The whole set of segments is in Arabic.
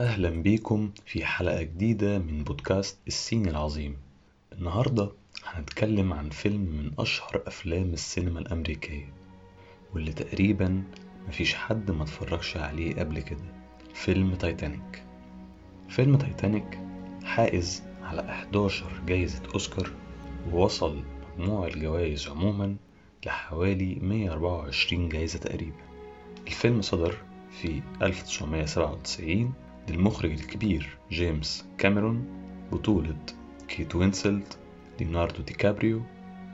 أهلا بيكم في حلقة جديدة من بودكاست الصيني العظيم. النهاردة هنتكلم عن فيلم من أشهر أفلام السينما الأمريكية واللي تقريبا مفيش حد ما اتفرجش عليه قبل كده. فيلم تايتانيك. فيلم تايتانيك حائز على 11 جايزة أوسكار ووصل مجموع الجوائز عموما لحوالي 124 جايزة تقريبا. الفيلم صدر في 1997 للمخرج الكبير جيمس كاميرون بطولة كيت وينسلت ليوناردو دي كابريو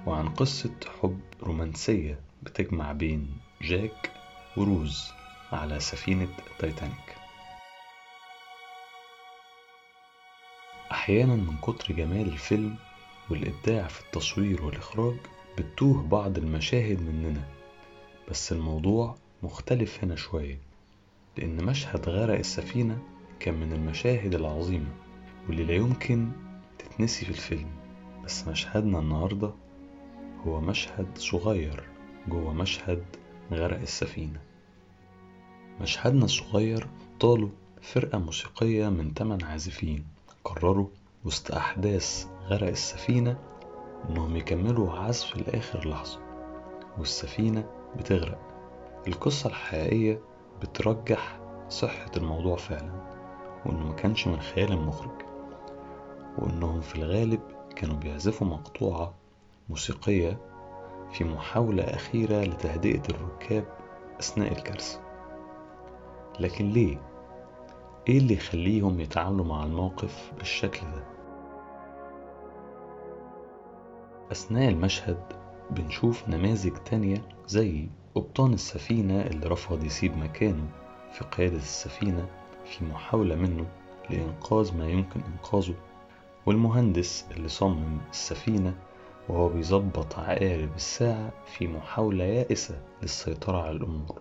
وعن قصة حب رومانسية بتجمع بين جاك وروز على سفينة تايتانيك. أحيانا من كتر جمال الفيلم والإبداع في التصوير والإخراج بتتوه بعض المشاهد مننا بس الموضوع مختلف هنا شوية لأن مشهد غرق السفينة كان من المشاهد العظيمة واللي لا يمكن تتنسي في الفيلم. بس مشهدنا النهاردة هو مشهد صغير جوه مشهد غرق السفينة. مشهدنا الصغير طاله فرقة موسيقية من 8 عازفين قرروا وسط أحداث غرق السفينة إنهم يكملوا عزف لآخر لحظة والسفينة بتغرق. القصة الحقيقية بترجح صحة الموضوع فعلا. وإنه مكانش من خيال المخرج وإنهم في الغالب كانوا بيعزفوا مقطوعة موسيقية في محاولة أخيرة لتهدئة الركاب أثناء الكارثة لكن ليه؟ إيه اللي يخليهم يتعاملوا مع الموقف بالشكل ده؟ أثناء المشهد بنشوف نماذج تانية زي قبطان السفينة اللي رفض يسيب مكانه في قيادة السفينة في محاولة منه لإنقاذ ما يمكن إنقاذه والمهندس اللي صمم السفينة وهو بيظبط عقارب الساعة في محاولة يائسة للسيطرة على الأمور.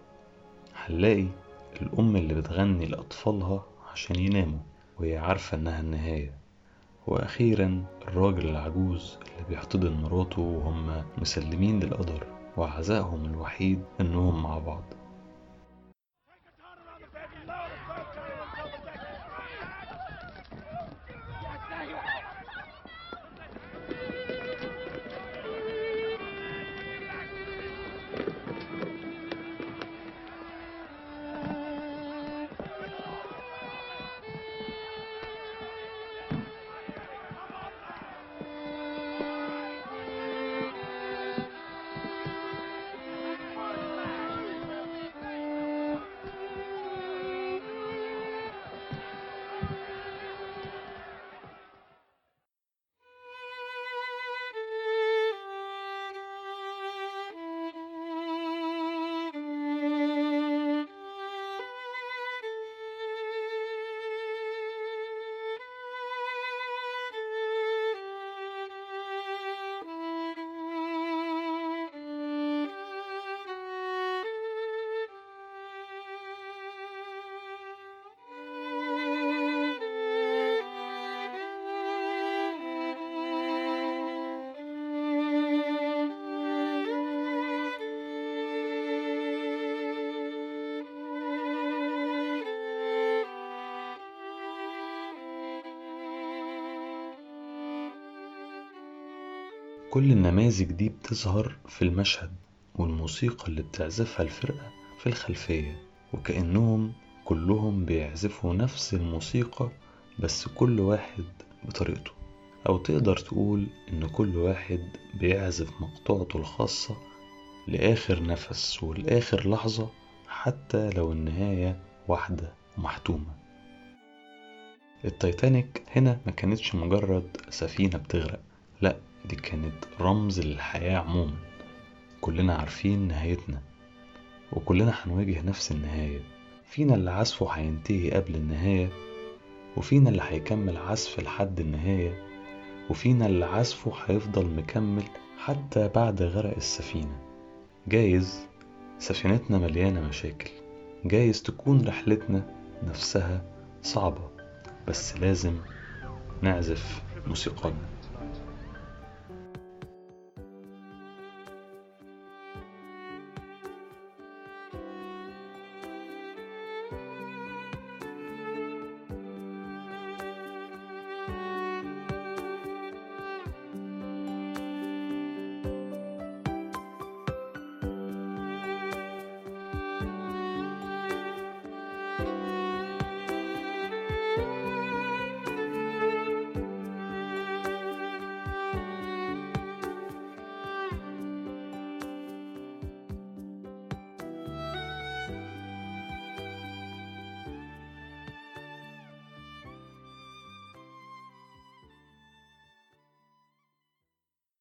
هنلاقي الأم اللي بتغني لأطفالها عشان يناموا وهي عارفة إنها النهاية. وأخيرا الراجل العجوز اللي بيحتضن مراته وهم مسلمين للقدر وعزائهم الوحيد إنهم مع بعض. كل النماذج دي بتظهر في المشهد والموسيقى اللي بتعزفها الفرقة في الخلفية وكأنهم كلهم بيعزفوا نفس الموسيقى بس كل واحد بطريقته. أو تقدر تقول إن كل واحد بيعزف مقطوعته الخاصة لآخر نفس ولآخر لحظة حتى لو النهاية واحدة ومحتومة. التايتانيك هنا ما كانتش مجرد سفينة بتغرق لأ دي كانت رمز للحياة عموما. كلنا عارفين نهايتنا وكلنا هنواجه نفس النهاية. فينا اللي عزفه هينتهي قبل النهاية وفينا اللي هيكمل عزف لحد النهاية وفينا اللي عزفه هيفضل مكمل حتى بعد غرق السفينة. جايز سفينتنا مليانة مشاكل. جايز تكون رحلتنا نفسها صعبة بس لازم نعزف موسيقانا.